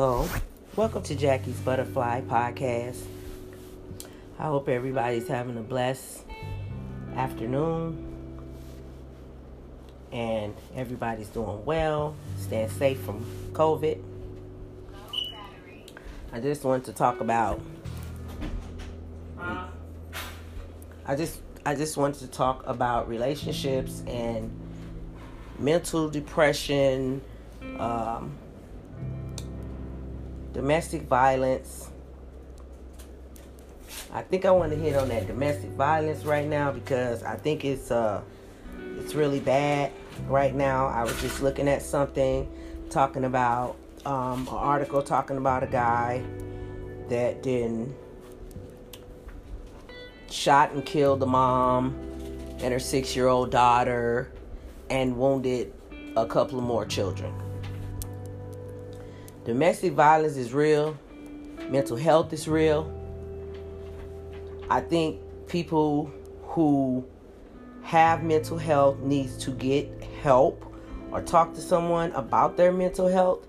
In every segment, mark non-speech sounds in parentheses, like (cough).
Hello. Welcome to Jackie's Butterfly Podcast. I hope everybody's having a blessed afternoon and everybody's doing well, staying safe from COVID. I just want to talk about I just I just wanted to talk about relationships and mental depression, um, domestic violence. I think I want to hit on that domestic violence right now because I think it's uh it's really bad right now. I was just looking at something talking about um, an article talking about a guy that didn't shot and killed the mom and her six year old daughter and wounded a couple of more children. Domestic violence is real, mental health is real. I think people who have mental health needs to get help or talk to someone about their mental health.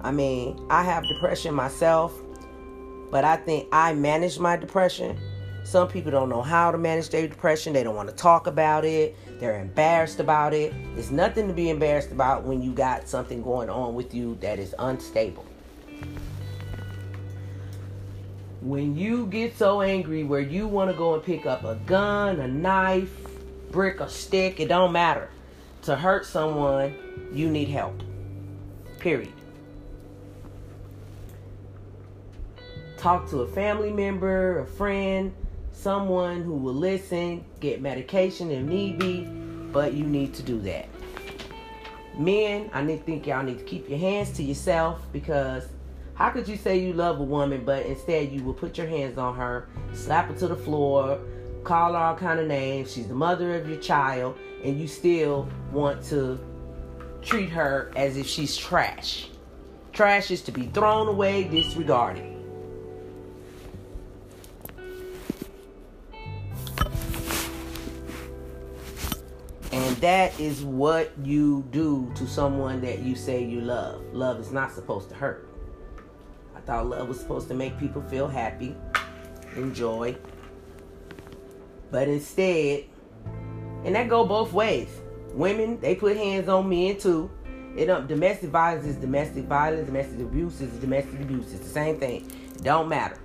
I mean, I have depression myself, but I think I manage my depression some people don't know how to manage their depression. They don't want to talk about it. They're embarrassed about it. It's nothing to be embarrassed about when you got something going on with you that is unstable. When you get so angry where you want to go and pick up a gun, a knife, brick, a stick, it don't matter. To hurt someone, you need help. Period. Talk to a family member, a friend, someone who will listen, get medication if need be, but you need to do that. Men, I need think y'all need to keep your hands to yourself because how could you say you love a woman but instead you will put your hands on her, slap her to the floor, call her all kind of names, she's the mother of your child, and you still want to treat her as if she's trash. Trash is to be thrown away, disregarded. And that is what you do to someone that you say you love. Love is not supposed to hurt. I thought love was supposed to make people feel happy, enjoy. But instead, and that go both ways. Women, they put hands on men too. It don't domestic violence is domestic violence, domestic abuse is domestic abuse. It's the same thing. It don't matter.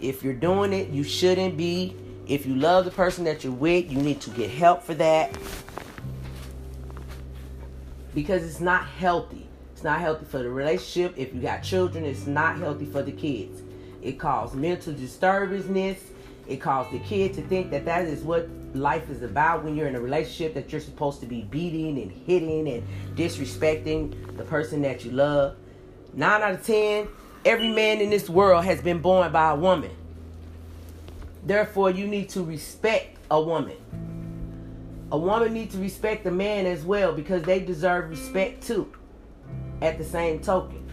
If you're doing it, you shouldn't be. If you love the person that you're with, you need to get help for that because it's not healthy. It's not healthy for the relationship. If you got children, it's not healthy for the kids. It causes mental disturbances. It causes the kid to think that that is what life is about when you're in a relationship that you're supposed to be beating and hitting and disrespecting the person that you love. Nine out of ten, every man in this world has been born by a woman. Therefore, you need to respect a woman. A woman needs to respect a man as well because they deserve respect too at the same token.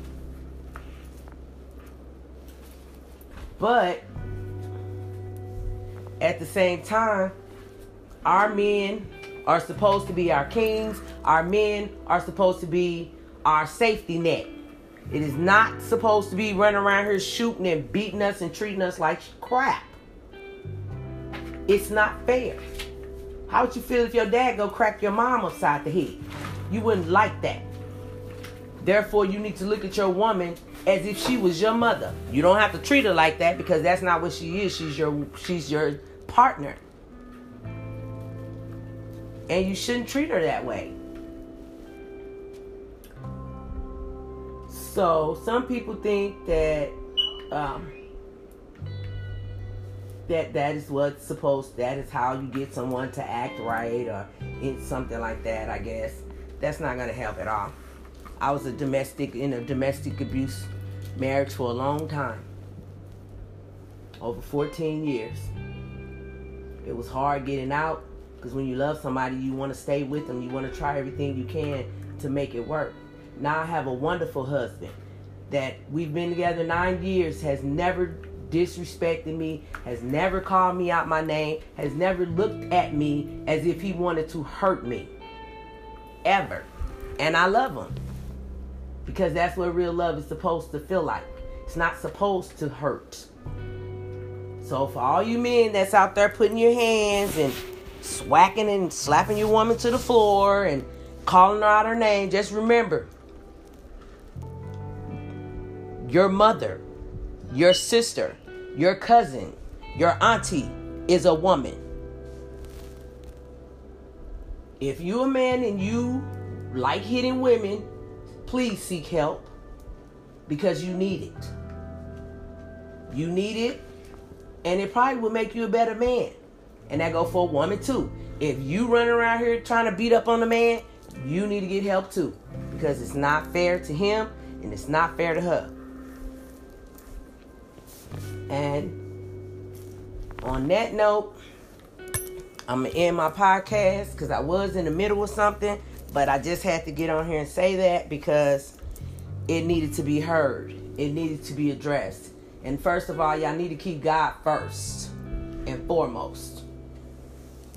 But at the same time our men are supposed to be our kings. Our men are supposed to be our safety net. It is not supposed to be running around here shooting and beating us and treating us like crap it's not fair how would you feel if your dad go crack your mom upside the head? You wouldn't like that. Therefore, you need to look at your woman as if she was your mother. You don't have to treat her like that because that's not what she is. She's your she's your partner. And you shouldn't treat her that way. So some people think that um, that that is what's supposed that is how you get someone to act right or in something like that i guess. That's not going to help at all. I was a domestic in a domestic abuse marriage for a long time. Over 14 years. It was hard getting out because when you love somebody you want to stay with them. You want to try everything you can to make it work. Now i have a wonderful husband that we've been together nine years has never disrespected me, has never called me out my name, has never looked at me as if he wanted to hurt me. Ever. And I love him. Because that's what real love is supposed to feel like. It's not supposed to hurt. So for all you men that's out there putting your hands and swacking and slapping your woman to the floor and calling her out her name, just remember your mother, your sister, your cousin, your auntie is a woman. If you a man and you like hitting women, please seek help because you need it. You need it, and it probably will make you a better man. And that go for a woman too. If you run around here trying to beat up on a man, you need to get help too. Because it's not fair to him and it's not fair to her. And on that note, I'm gonna end my podcast because I was in the middle of something, but I just had to get on here and say that because it needed to be heard. It needed to be addressed. And first of all, y'all need to keep God first and foremost.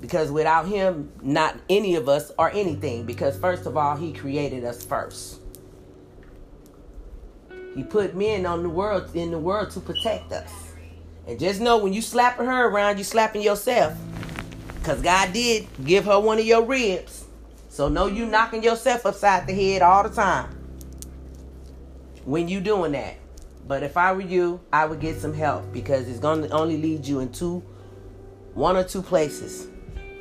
Because without him, not any of us are anything. Because first of all, he created us first. He put men on the world in the world to protect us. And just know when you slapping her around, you slapping yourself. Cause God did give her one of your ribs. So know you knocking yourself upside the head all the time. When you doing that. But if I were you, I would get some help because it's gonna only lead you in two one or two places.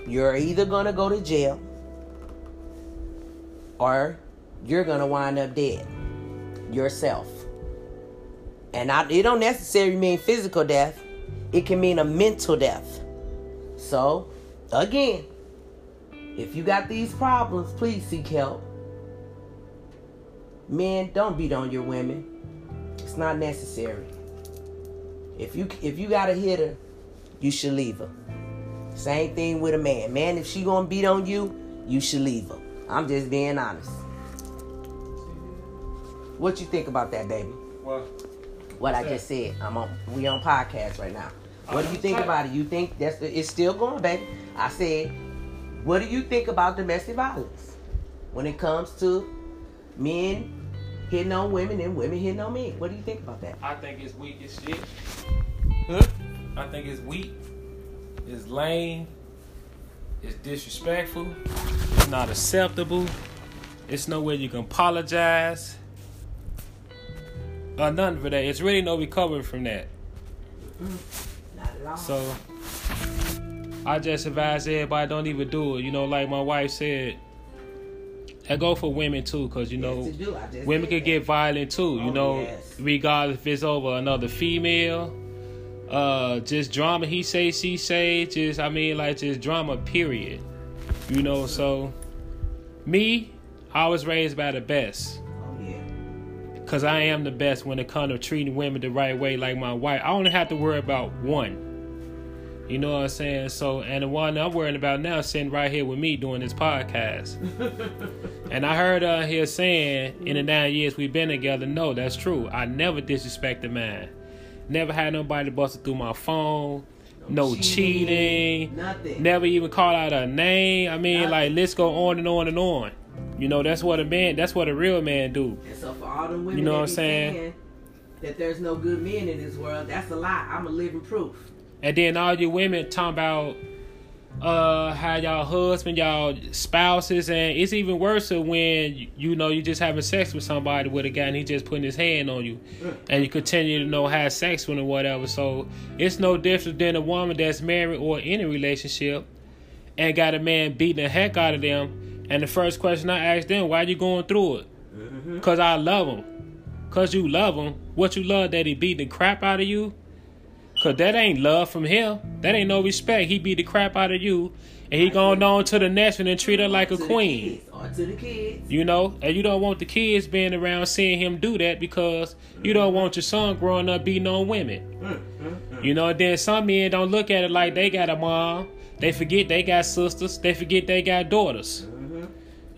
You're either gonna go to jail or you're gonna wind up dead yourself. And I, it don't necessarily mean physical death. It can mean a mental death. So, again, if you got these problems, please seek help. Men, don't beat on your women. It's not necessary. If you if you got a hitter, you should leave her. Same thing with a man. Man, if she gonna beat on you, you should leave her. I'm just being honest. What you think about that, baby? What? What I just said. I'm on. We on podcast right now. Oh, what do you think about it? You think that's it's still going, baby? I said, what do you think about domestic violence when it comes to men hitting on women and women hitting on men? What do you think about that? I think it's weak as shit. Huh? I think it's weak. It's lame. It's disrespectful. It's not acceptable. It's no way you can apologize. Or nothing for that. It's really no recovery from that. Not. So I just advise everybody don't even do it. You know, like my wife said, I go for women too, cause you know Yes, to do. I just women can that. get violent too. You Oh, know, yes. regardless if it's over another female, uh, just drama. He say, she say. Just I mean, like just drama. Period. You know, so me, I was raised by the best. Cause I am the best when it comes to treating women the right way, like my wife. I only have to worry about one. You know what I'm saying? So, and the one I'm worrying about now is sitting right here with me doing this podcast. (laughs) and I heard uh here saying in the nine years we've been together, no, that's true. I never disrespected man. Never had nobody busted through my phone. No cheating. Nothing. Never even called out a name. I mean, Nothing. like let's go on and on and on. You know, that's what a man. That's what a real man do. And so for all them women You know what I'm be saying? that there's no good men in this world, that's a lie. I'm a living proof. And then all you women talking about uh how y'all husband, y'all spouses, and it's even worse when you, you know you just having sex with somebody with a guy and he just putting his hand on you, and you continue to know have sex with him or whatever. So it's no different than a woman that's married or in a relationship and got a man beating the heck out of them. And the first question I asked them, why you going through it? Mm-hmm. Cause I love him. Cause you love him. What you love that he beat the crap out of you? Cause that ain't love from him. That ain't no respect. He beat the crap out of you, and he going on to the next one and treat her like a queen. Or to the kids. You know, and you don't want the kids being around seeing him do that because you don't want your son growing up beating on women. Mm, mm, You know, and then some men don't look at it like they got a mom. They forget they got sisters. They forget they got daughters. mm.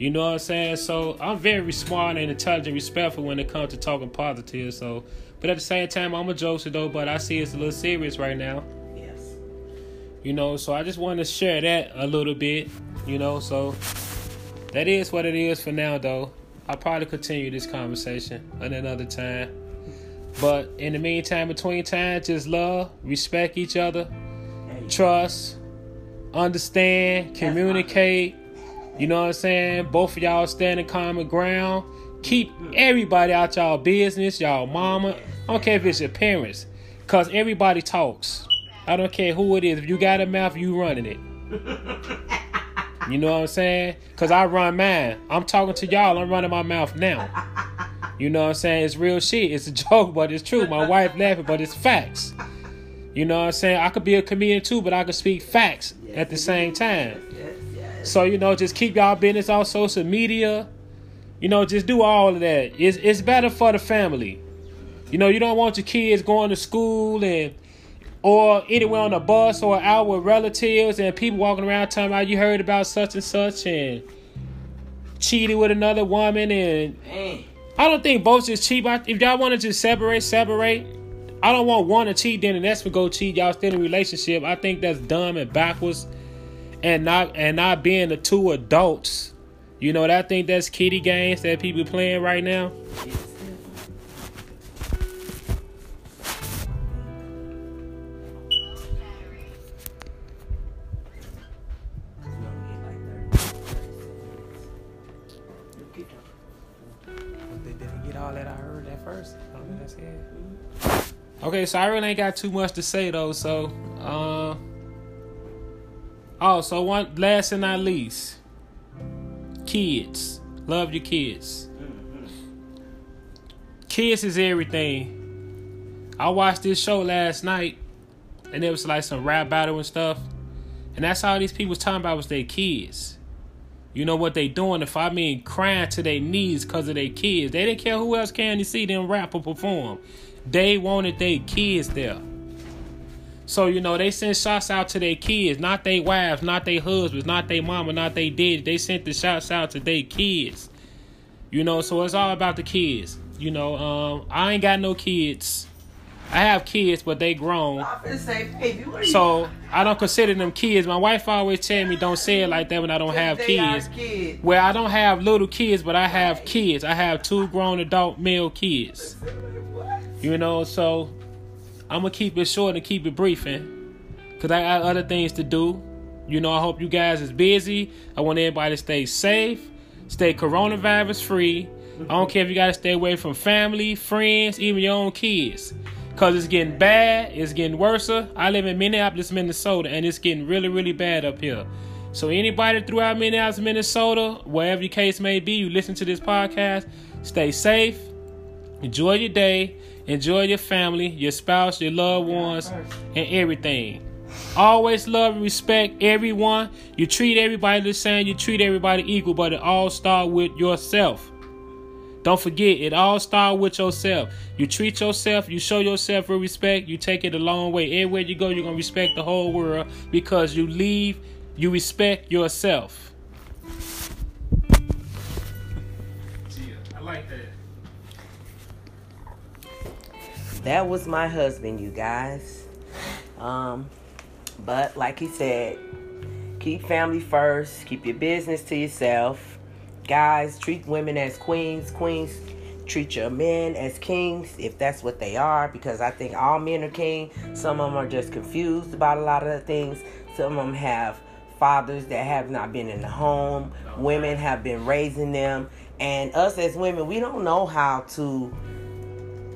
You know what I'm saying? So I'm very smart and intelligent, respectful when it comes to talking positive. So, but at the same time, I'm a jokester though. But I see it's a little serious right now. Yes. You know, so I just want to share that a little bit. You know, so that is what it is for now, though. I'll probably continue this conversation at another time. But in the meantime, between time, just love, respect each other, trust, understand, communicate. You know what I'm saying? Both of y'all standing common ground. Keep everybody out y'all business, y'all mama. I don't care if it's your parents. Cause everybody talks. I don't care who it is. If you got a mouth, you running it. (laughs) You know what I'm saying? Cause I run mine. I'm talking to y'all. I'm running my mouth now. You know what I'm saying? It's real shit. It's a (laughs) joke, but it's true. My wife laughing, but it's facts. You know what I'm saying? I could be a comedian too, but I could speak facts at the same time. So you know, just keep y'all business on social media. You know, just do all of that. It's it's better for the family. You know, you don't want your kids going to school and or anywhere on a bus or out with relatives and people walking around talking about you heard about such and such and cheated with another woman and I don't think both just cheat. If y'all want to just separate, separate. I don't want one to cheat, then the next one go cheat. Y'all still in a relationship. I think that's dumb and backwards, and not and not being the two adults. You know, I think that's kitty games that people playing right now. all that I heard at first. Okay, so I really ain't got too much to say though. So, uh, oh, so one last and not least, kids. Love your kids. Kids is everything. I watched this show last night, and it was like some rap battle and stuff, and that's all these people was talking about was their kids. You know what they doing? If I mean crying to their knees because of their kids, they didn't care who else came to see them rap or perform. They wanted their kids there. So you know they sent shots out to their kids, not their wives, not their husbands, not their mama, not their daddy. They sent the shots out to their kids. You know, so it's all about the kids. You know, um, I ain't got no kids. I have kids, but they grown. So I don't consider them kids. My wife always tell me don't say it like that when I don't have kids. kids. Well, I don't have little kids, but I have kids. I have two grown adult male kids. You know, so I'm gonna keep it short and keep it briefing, cause I got other things to do. You know, I hope you guys is busy. I want everybody to stay safe, stay coronavirus free. I don't care if you gotta stay away from family, friends, even your own kids. Cause it's getting bad, it's getting worse. I live in Minneapolis, Minnesota, and it's getting really, really bad up here. So anybody throughout Minneapolis, Minnesota, wherever your case may be, you listen to this podcast, stay safe, enjoy your day, enjoy your family, your spouse, your loved ones, and everything. Always love and respect everyone. You treat everybody the same, you treat everybody equal, but it all starts with yourself. Don't forget, it all starts with yourself. You treat yourself, you show yourself a respect, you take it a long way. Everywhere you go, you're going to respect the whole world because you leave, you respect yourself. I like that. That was my husband, you guys. Um, but like he said, keep family first, keep your business to yourself. Guys treat women as queens. Queens treat your men as kings if that's what they are because i think all men are king. Some of them are just confused about a lot of things. Some of them have fathers that have not been in the home. Women have been raising them. And us as women we don't know how to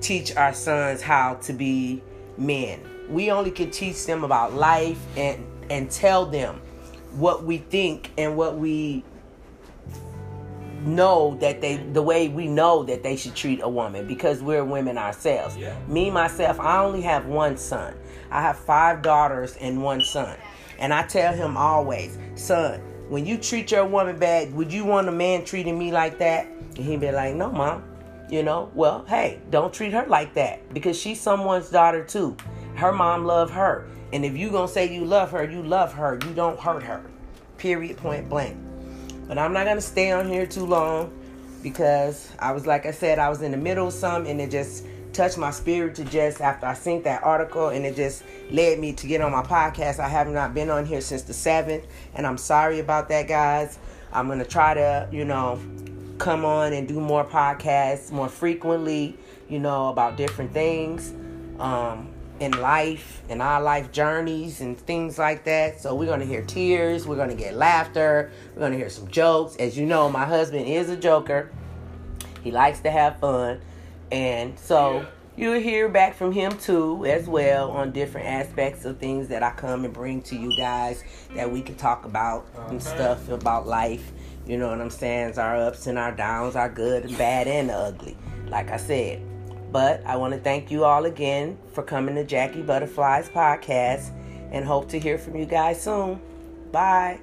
teach our sons how to be men we only can teach them about life and and tell them what we think and what we know that they the way we know that they should treat a woman because we're women ourselves. Yeah. Me myself, I only have one son. I have five daughters and one son. And I tell him always, son, when you treat your woman bad, would you want a man treating me like that? And he'd be like, no, mom. You know, well, hey, don't treat her like that because she's someone's daughter too. Her mom love her. And if you gonna say you love her, you love her. You don't hurt her. Period, point blank. But I'm not gonna stay on here too long because I was like I said, I was in the middle of some and it just touched my spirit to just after I seen that article and it just led me to get on my podcast. I have not been on here since the seventh, and I'm sorry about that, guys. I'm gonna try to, you know, come on and do more podcasts more frequently, you know, about different things um, in life, in our life journeys and things like that. So we're going to hear tears, we're going to get laughter, we're going to hear some jokes. As you know, my husband is a joker. He likes to have fun. And so yeah. you'll hear back from him too, as well, on different aspects of things that I come and bring to you guys that we can talk about okay. and stuff about life. You know what I'm saying? Our ups and our downs, our good and bad and ugly. Like I said. But I want to thank you all again for coming to Jackie Butterflies podcast and hope to hear from you guys soon. Bye.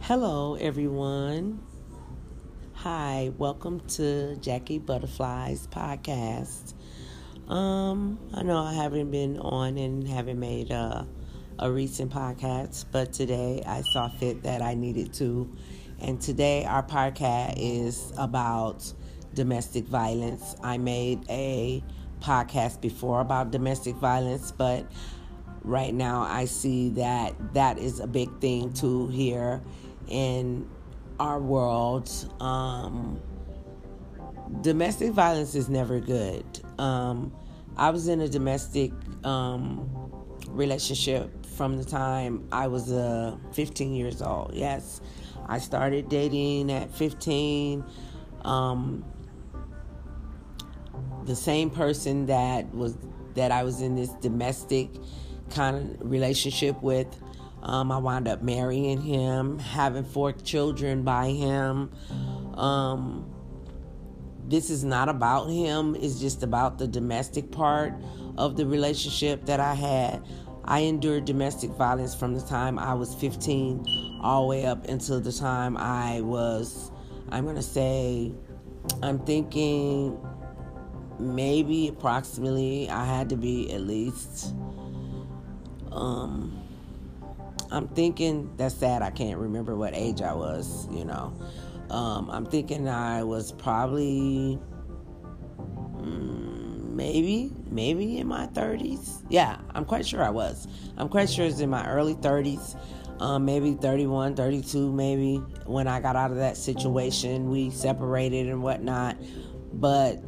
Hello, everyone. Hi, welcome to Jackie Butterflies podcast. Um, I know I haven't been on and haven't made a, a recent podcast, but today I saw fit that I needed to. And today our podcast is about domestic violence. I made a podcast before about domestic violence, but right now I see that that is a big thing to hear in our world. Um, domestic violence is never good. Um, I was in a domestic um, relationship from the time I was uh, 15 years old. Yes, I started dating at 15. Um, the same person that was that I was in this domestic kind of relationship with um, I wound up marrying him, having four children by him. Um, this is not about him, it's just about the domestic part of the relationship that I had. I endured domestic violence from the time I was 15 all the way up until the time I was, I'm going to say, I'm thinking maybe approximately I had to be at least um I'm thinking that's sad. I can't remember what age I was. You know, um, I'm thinking I was probably mm, maybe maybe in my 30s. Yeah, I'm quite sure I was. I'm quite sure it's in my early 30s. Um, maybe 31, 32, maybe when I got out of that situation, we separated and whatnot. But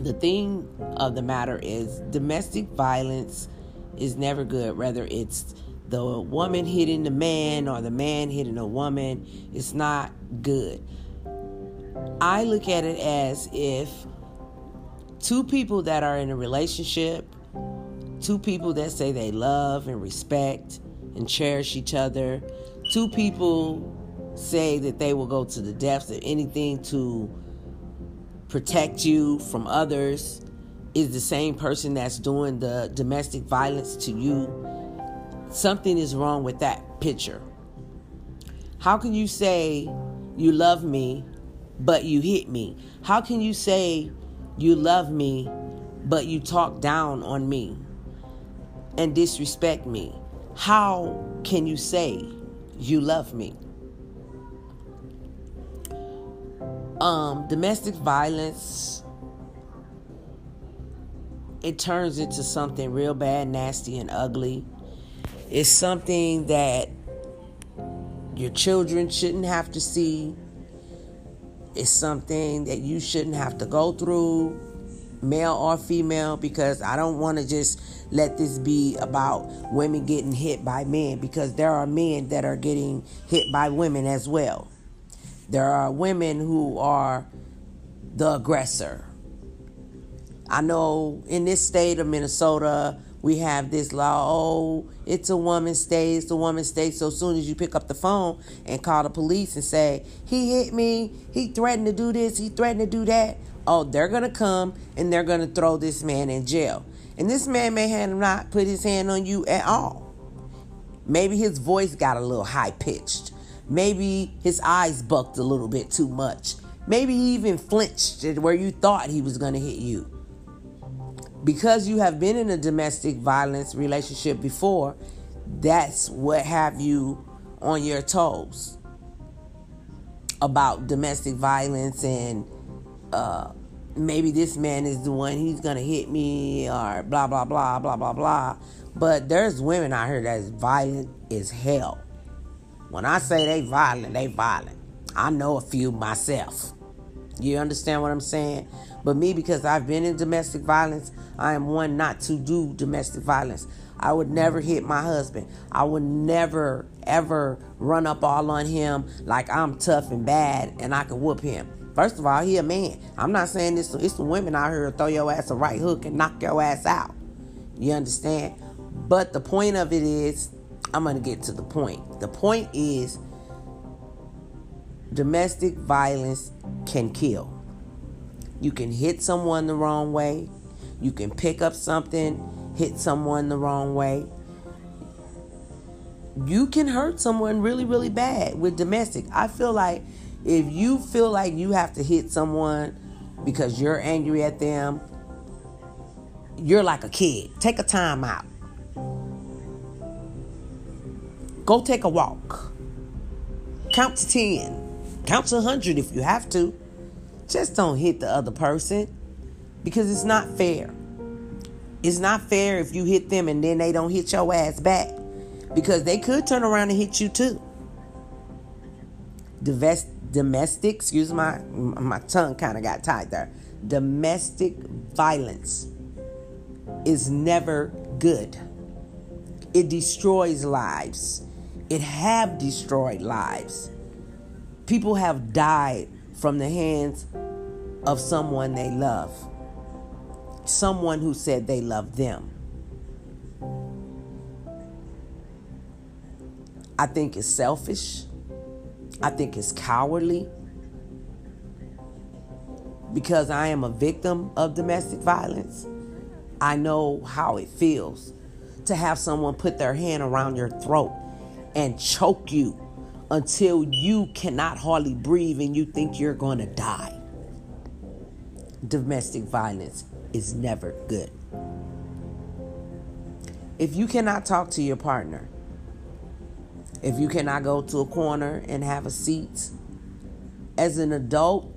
the thing of the matter is, domestic violence is never good, whether it's the woman hitting the man or the man hitting a woman is not good. I look at it as if two people that are in a relationship, two people that say they love and respect and cherish each other, two people say that they will go to the depths of anything to protect you from others is the same person that's doing the domestic violence to you something is wrong with that picture. How can you say you love me, but you hit me? How can you say you love me, but you talk down on me and disrespect me? How can you say you love me? Um, domestic violence it turns into something real bad, nasty, and ugly it's something that your children shouldn't have to see. It's something that you shouldn't have to go through, male or female, because I don't want to just let this be about women getting hit by men, because there are men that are getting hit by women as well. There are women who are the aggressor. I know in this state of Minnesota, we have this law oh it's a woman stay it's a woman stay. So soon as you pick up the phone and call the police and say he hit me he threatened to do this he threatened to do that oh they're gonna come and they're gonna throw this man in jail. And this man may have not put his hand on you at all. Maybe his voice got a little high pitched maybe his eyes bucked a little bit too much. Maybe he even flinched where you thought he was gonna hit you because you have been in a domestic violence relationship before, that's what have you on your toes about domestic violence and uh, maybe this man is the one he's gonna hit me or blah blah blah blah blah blah. But there's women out here that's violent as hell. When I say they violent, they violent. I know a few myself. You understand what I'm saying? But me, because I've been in domestic violence, I am one not to do domestic violence. I would never hit my husband. I would never, ever run up all on him like I'm tough and bad and I can whoop him. First of all, he a man. I'm not saying this. It's some women out here throw your ass a right hook and knock your ass out. You understand? But the point of it is, I'm gonna get to the point. The point is, domestic violence can kill. You can hit someone the wrong way. You can pick up something, hit someone the wrong way. You can hurt someone really, really bad with domestic. I feel like if you feel like you have to hit someone because you're angry at them, you're like a kid. Take a time out. Go take a walk. Count to 10. Count to 100 if you have to. Just don't hit the other person because it's not fair. It's not fair if you hit them and then they don't hit your ass back because they could turn around and hit you too. Divest domestic, excuse my my tongue kind of got tied there. Domestic violence is never good. It destroys lives. It have destroyed lives. People have died from the hands of someone they love. Someone who said they love them. I think it's selfish. I think it's cowardly because I am a victim of domestic violence. I know how it feels to have someone put their hand around your throat and choke you until you cannot hardly breathe and you think you're going to die. Domestic violence is never good. If you cannot talk to your partner, if you cannot go to a corner and have a seat, as an adult,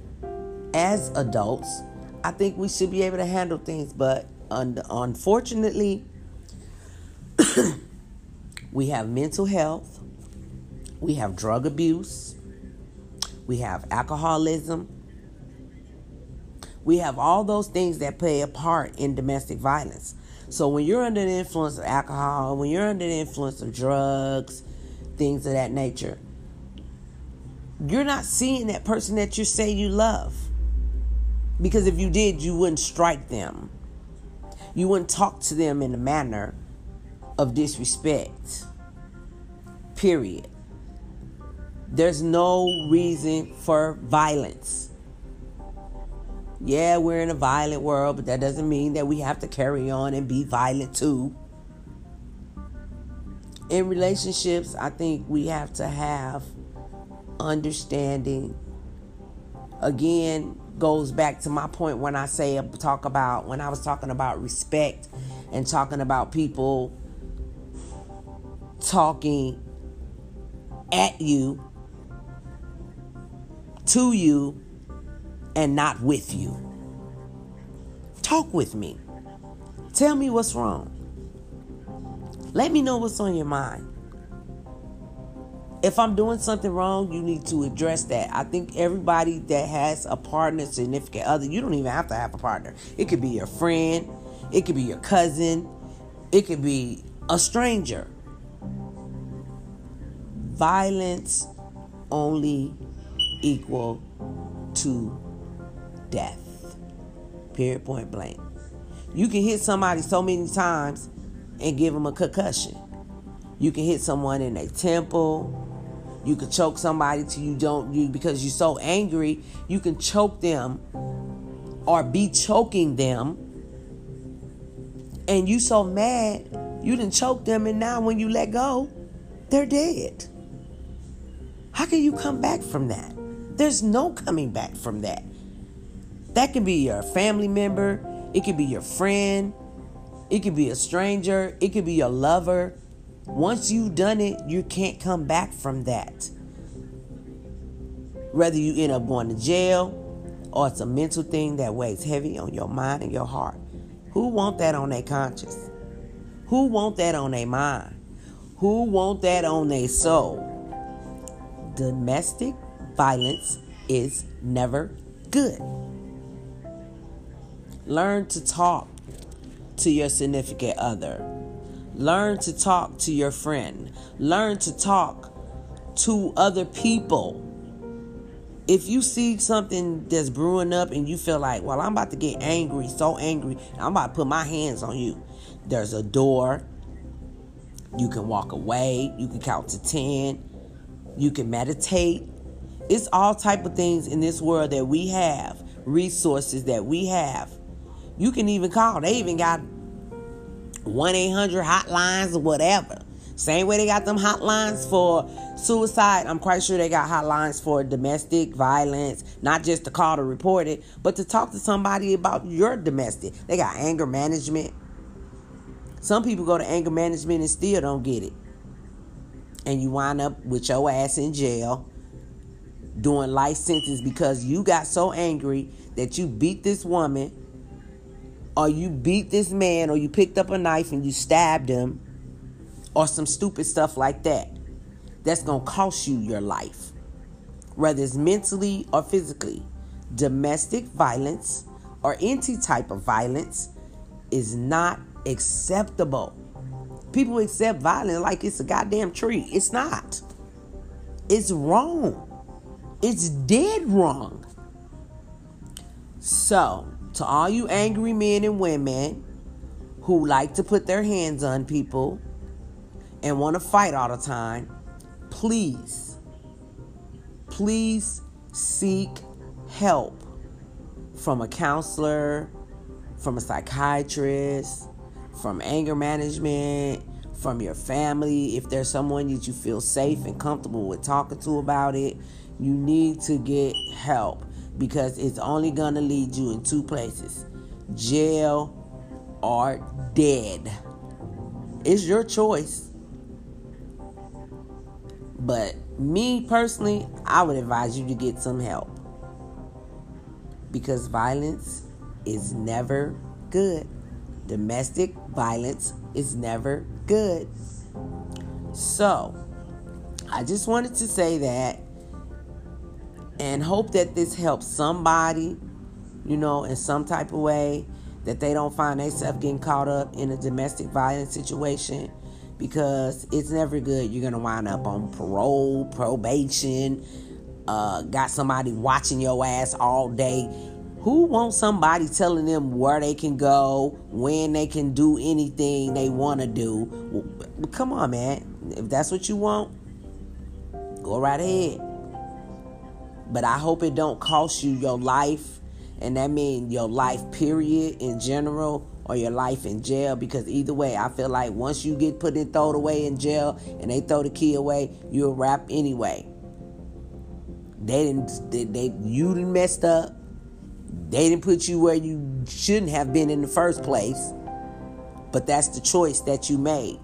as adults, I think we should be able to handle things. But un- unfortunately, (coughs) we have mental health, we have drug abuse, we have alcoholism, we have all those things that play a part in domestic violence. So when you're under the influence of alcohol, when you're under the influence of drugs, things of that nature. You're not seeing that person that you say you love. Because if you did, you wouldn't strike them. You wouldn't talk to them in a manner of disrespect. Period. There's no reason for violence. Yeah, we're in a violent world, but that doesn't mean that we have to carry on and be violent too in relationships, I think we have to have understanding. Again, goes back to my point when I say talk about when I was talking about respect and talking about people talking at you, to you, and not with you. Talk with me. Tell me what's wrong. Let me know what's on your mind. If I'm doing something wrong, you need to address that. I think everybody that has a partner, significant other, you don't even have to have a partner. It could be your friend, it could be your cousin, it could be a stranger. Violence only equal to death. Period point blank. You can hit somebody so many times and give them a concussion. You can hit someone in a temple. You can choke somebody till you don't you because you're so angry, you can choke them or be choking them. And you so mad, you didn't choke them and now when you let go, they're dead. How can you come back from that? There's no coming back from that. That can be your family member, it could be your friend, it could be a stranger, it could be your lover. Once you've done it, you can't come back from that. Whether you end up going to jail, or it's a mental thing that weighs heavy on your mind and your heart. Who want that on their conscience? Who want that on their mind? Who want that on their soul? Domestic violence is never good. Learn to talk to your significant other. Learn to talk to your friend. Learn to talk to other people. If you see something that's brewing up and you feel like, well, I'm about to get angry, so angry, I'm about to put my hands on you. There's a door. You can walk away. You can count to 10. You can meditate. It's all type of things in this world that we have, resources that we have. You can even call. They even got 1 800 hotlines or whatever. Same way they got them hotlines for suicide. I'm quite sure they got hotlines for domestic violence, not just to call to report it, but to talk to somebody about your domestic. They got anger management. Some people go to anger management and still don't get it. And you wind up with your ass in jail doing life sentence because you got so angry that you beat this woman or you beat this man, or you picked up a knife and you stabbed him, or some stupid stuff like that, that's going to cost you your life, whether it's mentally or physically. Domestic violence or any type of violence is not acceptable. People accept violence like it's a goddamn tree. It's not. It's wrong. It's dead wrong. So, to all you angry men and women who like to put their hands on people and want to fight all the time, please, please seek help from a counselor, from a psychiatrist, from anger management, from your family. If there's someone that you feel safe and comfortable with talking to about it, you need to get help because it's only going to lead you in two places jail or dead. It's your choice. But me personally, I would advise you to get some help because violence is never good. Domestic violence is never good. So, I just wanted to say that and hope that this helps somebody, you know, in some type of way that they don't find themselves getting caught up in a domestic violence situation because it's never good. You're gonna wind up on parole, probation, uh, got somebody watching your ass all day. Who wants somebody telling them where they can go, when they can do anything they want to do? Well, come on, man. If that's what you want, go right ahead. But I hope it don't cost you your life, and that means your life period in general or your life in jail. Because either way, I feel like once you get put and thrown away in jail, and they throw the key away, you'll rap anyway. They didn't. They, they you didn't messed up. They didn't put you where you shouldn't have been in the first place. But that's the choice that you made.